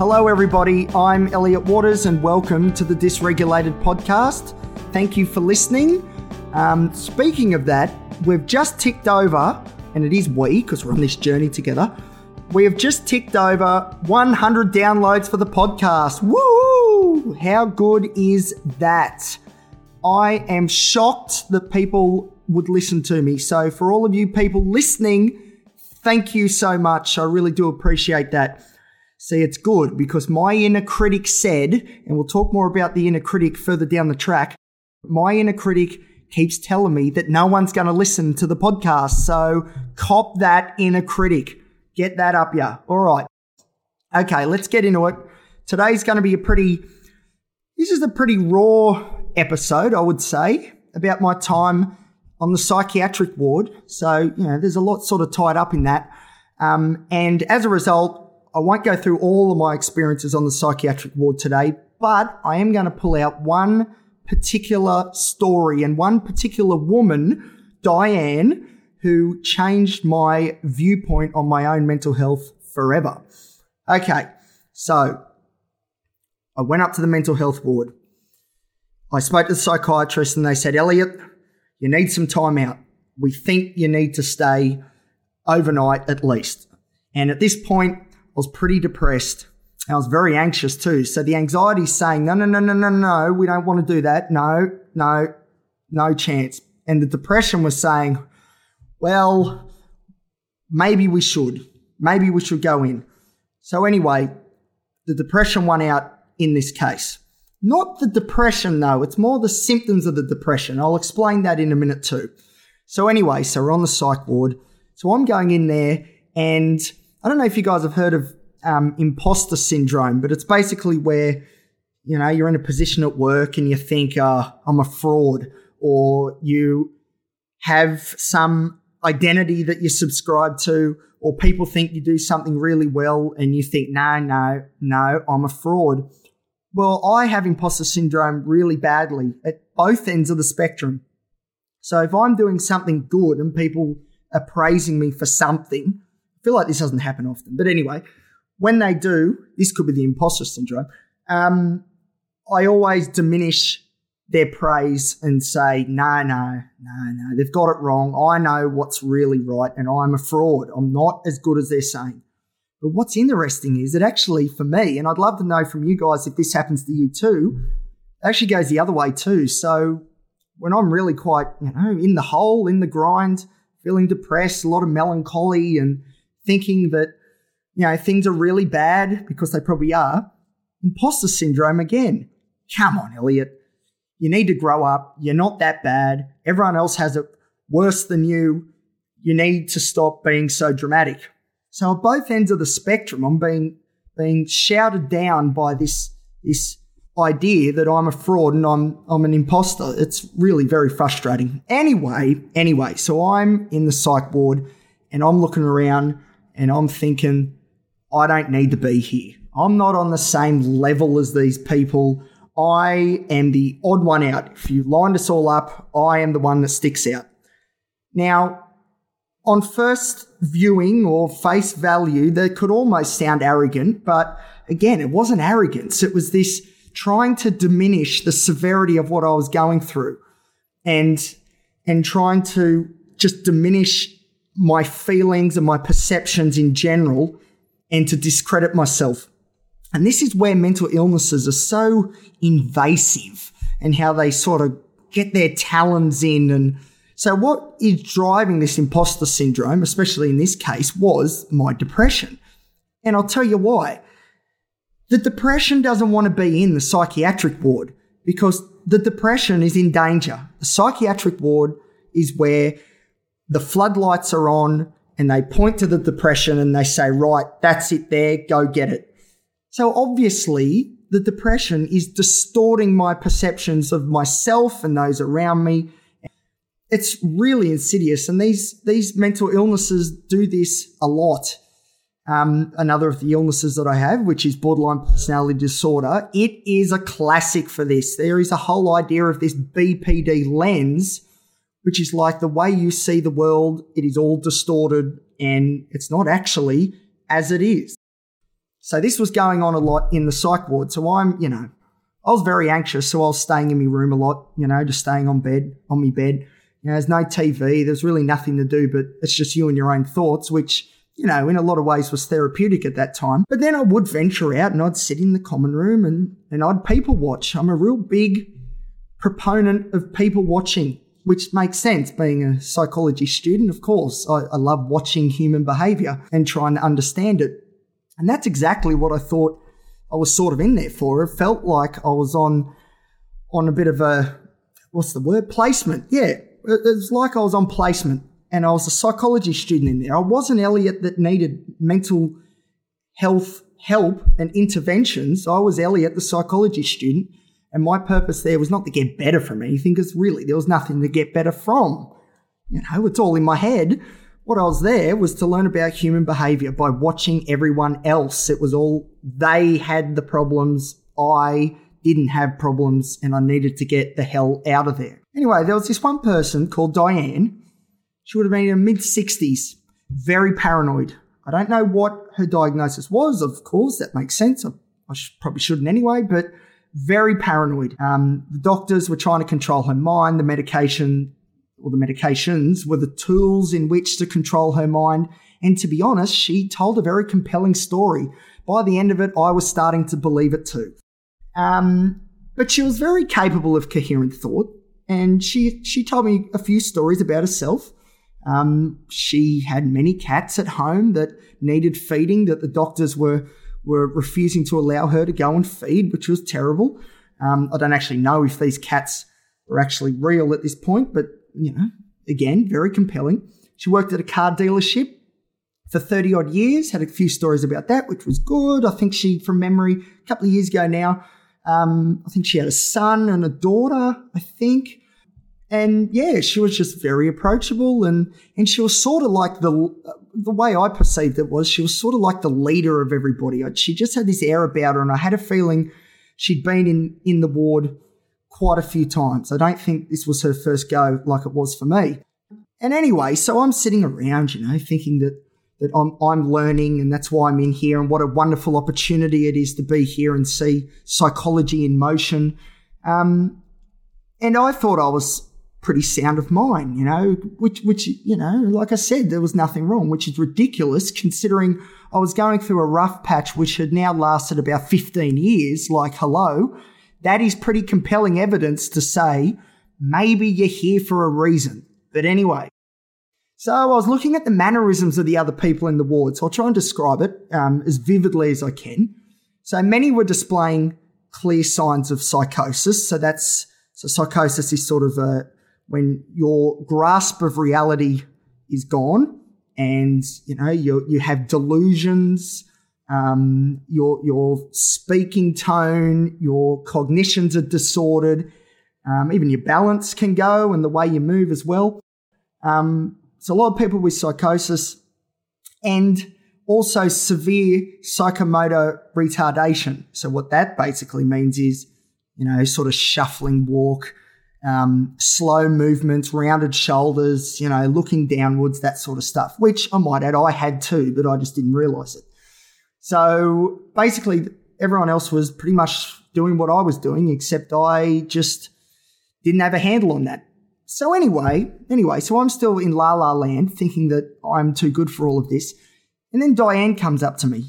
Hello, everybody. I'm Elliot Waters, and welcome to the Dysregulated Podcast. Thank you for listening. Um, speaking of that, we've just ticked over, and it is we because we're on this journey together. We have just ticked over 100 downloads for the podcast. Woo! How good is that? I am shocked that people would listen to me. So, for all of you people listening, thank you so much. I really do appreciate that. See, it's good because my inner critic said, and we'll talk more about the inner critic further down the track. My inner critic keeps telling me that no one's going to listen to the podcast. So, cop that inner critic. Get that up, yeah. All right. Okay, let's get into it. Today's going to be a pretty, this is a pretty raw episode, I would say, about my time on the psychiatric ward. So, you know, there's a lot sort of tied up in that. Um, and as a result, I won't go through all of my experiences on the psychiatric ward today, but I am going to pull out one particular story and one particular woman, Dianne, who changed my viewpoint on my own mental health forever. Okay, so I went up to the mental health ward. I spoke to the psychiatrist and they said, Elliot, you need some time out. We think you need to stay overnight at least. And at this point, was pretty depressed. I was very anxious too. So the anxiety is saying, no, no, no, no, no, no, we don't want to do that. No, no, no chance. And the depression was saying, well, maybe we should. Maybe we should go in. So anyway, the depression won out in this case. Not the depression though, it's more the symptoms of the depression. I'll explain that in a minute too. So anyway, so we're on the psych ward. So I'm going in there and I don't know if you guys have heard of um, imposter syndrome, but it's basically where, you know, you're in a position at work and you think, uh, I'm a fraud or you have some identity that you subscribe to or people think you do something really well and you think, no, no, no, I'm a fraud. Well, I have imposter syndrome really badly at both ends of the spectrum. So if I'm doing something good and people are praising me for something, feel like this doesn't happen often. But anyway, when they do, this could be the imposter syndrome. Um, I always diminish their praise and say, no, no, no, no, they've got it wrong. I know what's really right and I'm a fraud. I'm not as good as they're saying. But what's interesting is that actually for me, and I'd love to know from you guys if this happens to you too, actually goes the other way too. So when I'm really quite, you know, in the hole, in the grind, feeling depressed, a lot of melancholy and thinking that, you know, things are really bad because they probably are, imposter syndrome again. Come on, Elliot. You need to grow up. You're not that bad. Everyone else has it worse than you. You need to stop being so dramatic. So at both ends of the spectrum, I'm being being shouted down by this this idea that I'm a fraud and I'm I'm an imposter. It's really very frustrating. Anyway, anyway, so I'm in the psych ward and I'm looking around and I'm thinking, I don't need to be here. I'm not on the same level as these people. I am the odd one out. If you lined us all up, I am the one that sticks out. Now, on first viewing or face value, that could almost sound arrogant, but again, it wasn't arrogance. It was this trying to diminish the severity of what I was going through and, and trying to just diminish my feelings and my perceptions in general and to discredit myself. And this is where mental illnesses are so invasive and how they sort of get their talons in and so, what is driving this imposter syndrome, especially in this case, was my depression. And I'll tell you why. The depression doesn't want to be in the psychiatric ward because the depression is in danger. The psychiatric ward is where the floodlights are on and they point to the depression and they say, right, that's it there, go get it. So obviously, the depression is distorting my perceptions of myself and those around me it's really insidious. And these, these mental illnesses do this a lot. Um, another of the illnesses that I have, which is borderline personality disorder, it is a classic for this. There is a whole idea of this BPD lens, which is like the way you see the world, it is all distorted and it's not actually as it is. So this was going on a lot in the psych ward. So I'm, you know, I was very anxious. So I was staying in my room a lot, you know, just staying on bed, on my bed. You know, there's no TV. There's really nothing to do, but it's just you and your own thoughts, which, you know, in a lot of ways was therapeutic at that time. But then I would venture out and I'd sit in the common room and, and I'd people watch. I'm a real big proponent of people watching, which makes sense being a psychology student. Of course, I, I love watching human behavior and trying to understand it. And that's exactly what I thought I was sort of in there for. It felt like I was on, on a bit of a, what's the word? Placement. Yeah. It was like I was on placement and I was a psychology student in there. I wasn't Elliot that needed mental health help and interventions. I was Elliot, the psychology student. And my purpose there was not to get better from anything because really there was nothing to get better from. You know, it's all in my head. What I was there was to learn about human behavior by watching everyone else. It was all they had the problems. I didn't have problems and I needed to get the hell out of there. Anyway, there was this one person called Dianne. She would have been in her mid 60s, very paranoid. I don't know what her diagnosis was, of course, that makes sense. I, I sh- probably shouldn't anyway, but very paranoid. Um, the doctors were trying to control her mind. The medication or the medications were the tools in which to control her mind. And to be honest, she told a very compelling story. By the end of it, I was starting to believe it too. Um, but she was very capable of coherent thought, and she she told me a few stories about herself. Um, she had many cats at home that needed feeding that the doctors were were refusing to allow her to go and feed, which was terrible. Um, I don't actually know if these cats were actually real at this point, but you know, again, very compelling. She worked at a car dealership for 30 odd years, had a few stories about that, which was good. I think she, from memory, a couple of years ago now, um, I think she had a son and a daughter, I think. And yeah, she was just very approachable and, and she was sort of like the, the way I perceived it was she was sort of like the leader of everybody. She just had this air about her and I had a feeling she'd been in, in the ward quite a few times. I don't think this was her first go like it was for me. And anyway, so I'm sitting around, you know, thinking that that I'm, I'm learning and that's why I'm in here and what a wonderful opportunity it is to be here and see psychology in motion. Um, and I thought I was pretty sound of mind, you know, which, which, you know, like I said, there was nothing wrong, which is ridiculous considering I was going through a rough patch which had now lasted about 15 years. Like, hello, that is pretty compelling evidence to say maybe you're here for a reason. But anyway, so I was looking at the mannerisms of the other people in the ward. So I'll try and describe it um, as vividly as I can. So many were displaying clear signs of psychosis. So that's so psychosis is sort of a when your grasp of reality is gone and you know you you have delusions um, your your speaking tone your cognitions are disordered um, even your balance can go and the way you move as well. Um, so a lot of people with psychosis and also severe psychomotor retardation. So what that basically means is you know sort of shuffling walk um, slow movements, rounded shoulders, you know, looking downwards, that sort of stuff, which I might add, I had too, but I just didn't realize it. So basically, everyone else was pretty much doing what I was doing, except I just didn't have a handle on that. So anyway, anyway, so I'm still in la la land thinking that I'm too good for all of this. And then Dianne comes up to me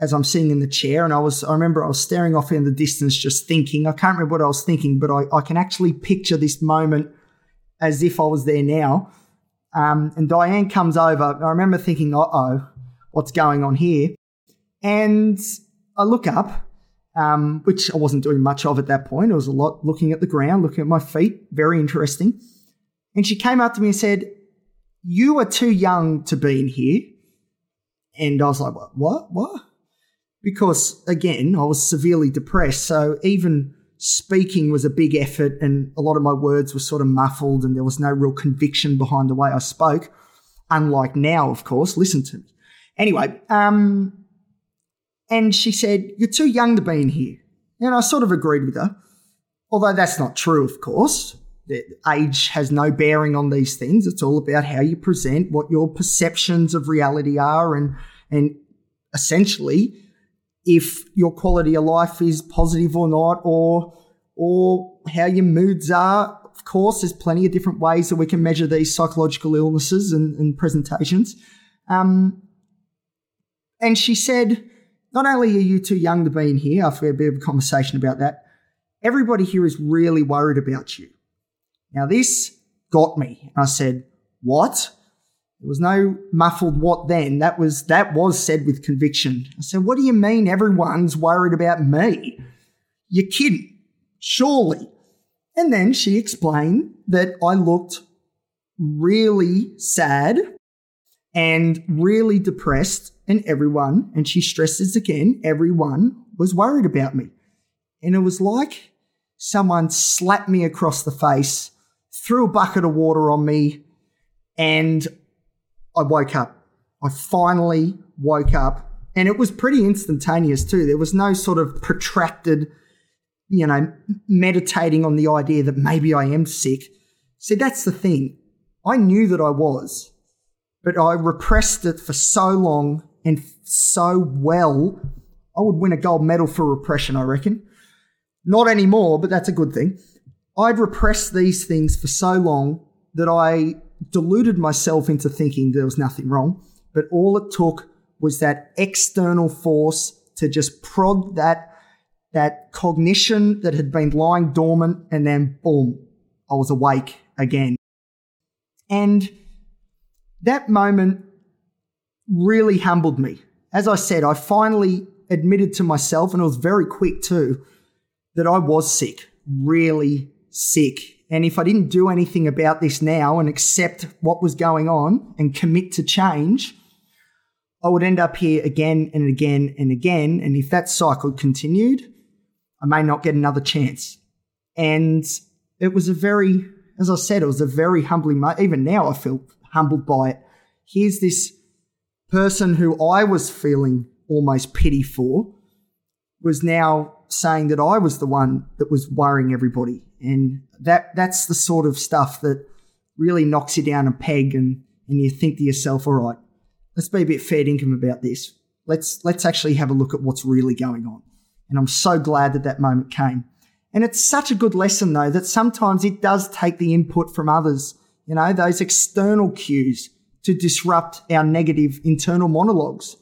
as I'm sitting in the chair. And I was, I remember I was staring off in the distance, just thinking. I can't remember what I was thinking, but I, I can actually picture this moment as if I was there now. Um, and Dianne comes over. I remember thinking, uh oh, what's going on here? And I look up, um, which I wasn't doing much of at that point. It was a lot looking at the ground, looking at my feet. Very interesting. And she came up to me and said, You are too young to be in here. And I was like, What? What? Because again, I was severely depressed. So even speaking was a big effort and a lot of my words were sort of muffled and there was no real conviction behind the way I spoke. Unlike now, of course, listen to me. Anyway, um, and she said, You're too young to be in here. And I sort of agreed with her. Although that's not true, of course. Age has no bearing on these things. It's all about how you present, what your perceptions of reality are, and and essentially if your quality of life is positive or not, or or how your moods are. Of course, there's plenty of different ways that we can measure these psychological illnesses and, and presentations. Um, and she said, not only are you too young to be in here, after a bit of a conversation about that, everybody here is really worried about you. Now, this got me. I said, What? There was no muffled what then. That was that was said with conviction. I said, What do you mean everyone's worried about me? You're kidding. Surely. And then she explained that I looked really sad and really depressed, and everyone, and she stresses again, everyone was worried about me. And it was like someone slapped me across the face, threw a bucket of water on me, and I woke up. I finally woke up. And it was pretty instantaneous too. There was no sort of protracted, you know, meditating on the idea that maybe I am sick. See, that's the thing. I knew that I was, but I repressed it for so long and so well. I would win a gold medal for repression, I reckon. Not anymore, but that's a good thing. I'd repressed these things for so long that I deluded myself into thinking there was nothing wrong. But all it took was that external force to just prod that that cognition that had been lying dormant, and then boom, I was awake again. And that moment really humbled me. As I said, I finally admitted to myself, and it was very quick too, that I was sick, really sick. And if I didn't do anything about this now and accept what was going on and commit to change, I would end up here again and again and again. And if that cycle continued, I may not get another chance. And it was a very, as I said, it was a very humbling moment. Even now, I feel humbled by it. Here's this person who I was feeling almost pity for was now saying that I was the one that was worrying everybody. And that that's the sort of stuff that really knocks you down a peg and, and you think to yourself, all right, let's be a bit fair income about this. Let's let's actually have a look at what's really going on. And I'm so glad that that moment came. And it's such a good lesson though that sometimes it does take the input from others, you know, those external cues to disrupt our negative internal monologues.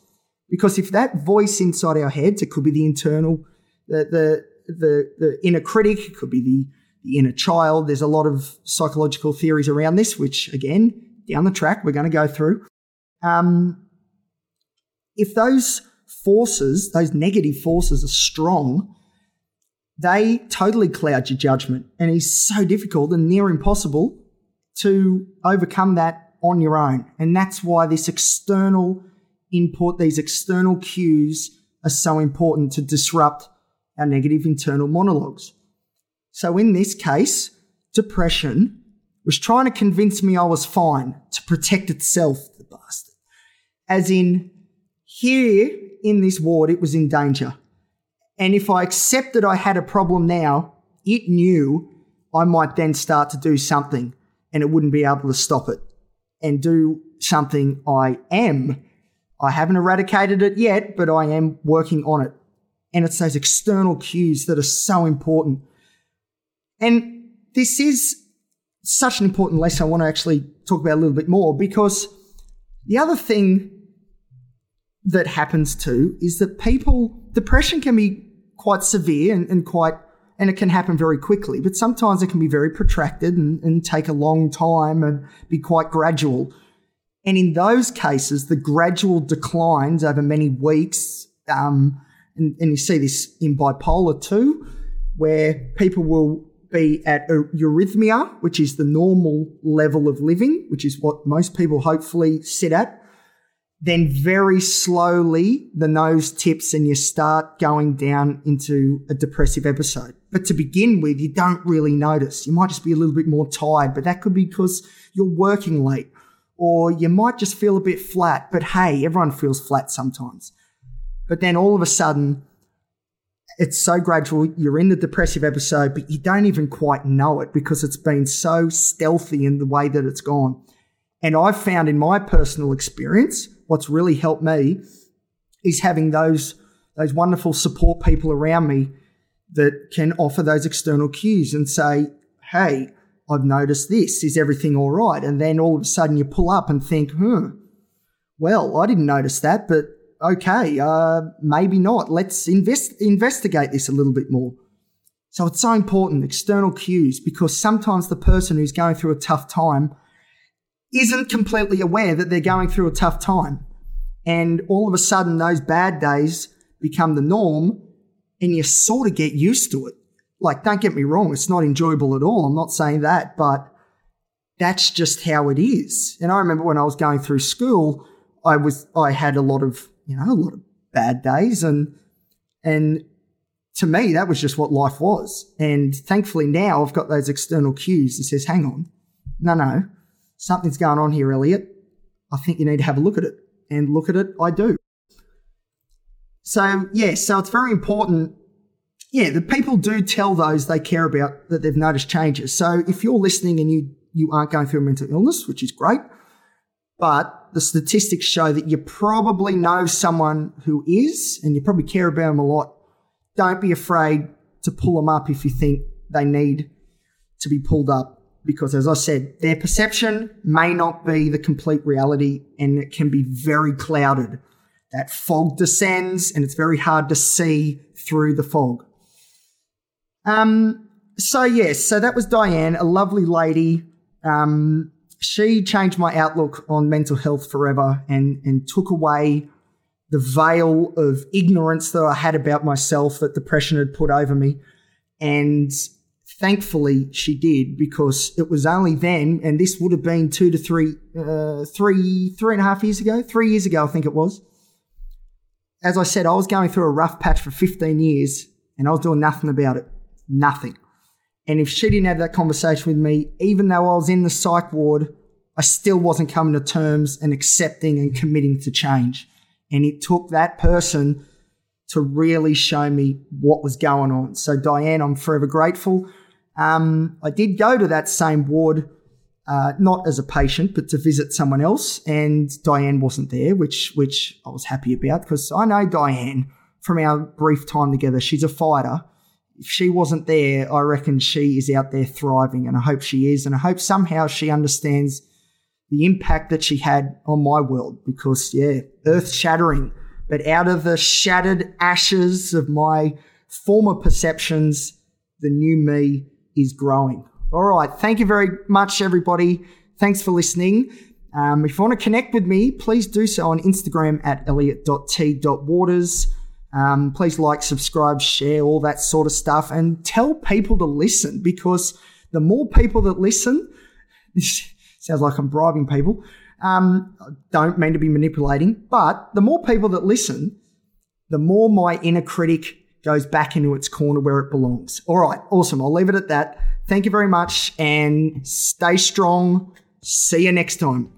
Because if that voice inside our heads, it could be the internal, the, the, the, the inner critic, it could be the, the inner child. There's a lot of psychological theories around this, which again, down the track, we're going to go through. Um, if those forces, those negative forces are strong, they totally cloud your judgment and it's so difficult and near impossible to overcome that on your own. And that's why this external input, these external cues are so important to disrupt our negative internal monologues. So in this case, depression was trying to convince me I was fine to protect itself, the bastard. As in, here in this ward, it was in danger. And if I accepted I had a problem now, it knew I might then start to do something and it wouldn't be able to stop it and do something I am. I haven't eradicated it yet, but I am working on it. And it's those external cues that are so important. And this is such an important lesson I want to actually talk about a little bit more because the other thing that happens too is that people, depression can be quite severe and, and quite and it can happen very quickly. But sometimes it can be very protracted and, and take a long time and be quite gradual. And in those cases, the gradual declines over many weeks, um, and, and, you see this in bipolar too, where people will be at a euthymia, which is the normal level of living, which is what most people hopefully sit at then very slowly the nose tips and you start going down into a depressive episode. But to begin with, you don't really notice. You might just be a little bit more tired, but that could be because you're working late or you might just feel a bit flat. But hey, everyone feels flat sometimes. But then all of a sudden, it's so gradual. You're in the depressive episode, but you don't even quite know it because it's been so stealthy in the way that it's gone. And I've found in my personal experience, what's really helped me is having those those wonderful support people around me that can offer those external cues and say, hey, I've noticed this. Is everything all right? And then all of a sudden you pull up and think, hmm, well, I didn't notice that, but okay, uh, maybe not. Let's invest, investigate this a little bit more. So it's so important, external cues, because sometimes the person who's going through a tough time isn't completely aware that they're going through a tough time. And all of a sudden, those bad days become the norm and you sort of get used to it. Like, don't get me wrong, it's not enjoyable at all. I'm not saying that, but that's just how it is. And I remember when I was going through school, I was, I had a lot of, you know, a lot of bad days and, and to me, that was just what life was. And thankfully now I've got those external cues that says, hang on, no, no, something's going on here, Elliot. I think you need to have a look at it. And look at it, I do. So, yeah, so it's very important. Yeah, the people do tell those they care about that they've noticed changes. So if you're listening and you, you aren't going through a mental illness, which is great, but the statistics show that you probably know someone who is, and you probably care about them a lot. Don't be afraid to pull them up if you think they need to be pulled up because as I said, their perception may not be the complete reality and it can be very clouded. That fog descends and it's very hard to see through the fog. Um, so yes, so that was Dianne, a lovely lady. Um, she changed my outlook on mental health forever and, and took away the veil of ignorance that I had about myself that depression had put over me. And thankfully she did because it was only then, and this would have been two to three, uh, three, three and a half years ago, three years ago, I think it was. As I said, I was going through a rough patch for 15 years and I was doing nothing about it. Nothing. And if she didn't have that conversation with me, even though I was in the psych ward, I still wasn't coming to terms and accepting and committing to change. And it took that person to really show me what was going on. So, Dianne, I'm forever grateful. Um, I did go to that same ward, uh, not as a patient, but to visit someone else, and Dianne wasn't there, which which I was happy about because I know Dianne from our brief time together. She's a fighter. If she wasn't there, I reckon she is out there thriving, and I hope she is, and I hope somehow she understands the impact that she had on my world because, yeah, earth shattering. But out of the shattered ashes of my former perceptions, the new me is growing. All right. Thank you very much, everybody. Thanks for listening. Um, if you want to connect with me, please do so on Instagram at elliot.t.waters. Um, please like, subscribe, share, all that sort of stuff, and tell people to listen because the more people that listen, this sounds like I'm bribing people. Um, don't mean to be manipulating, but the more people that listen, the more my inner critic goes back into its corner where it belongs. All right, awesome. I'll leave it at that. Thank you very much and stay strong. See you next time.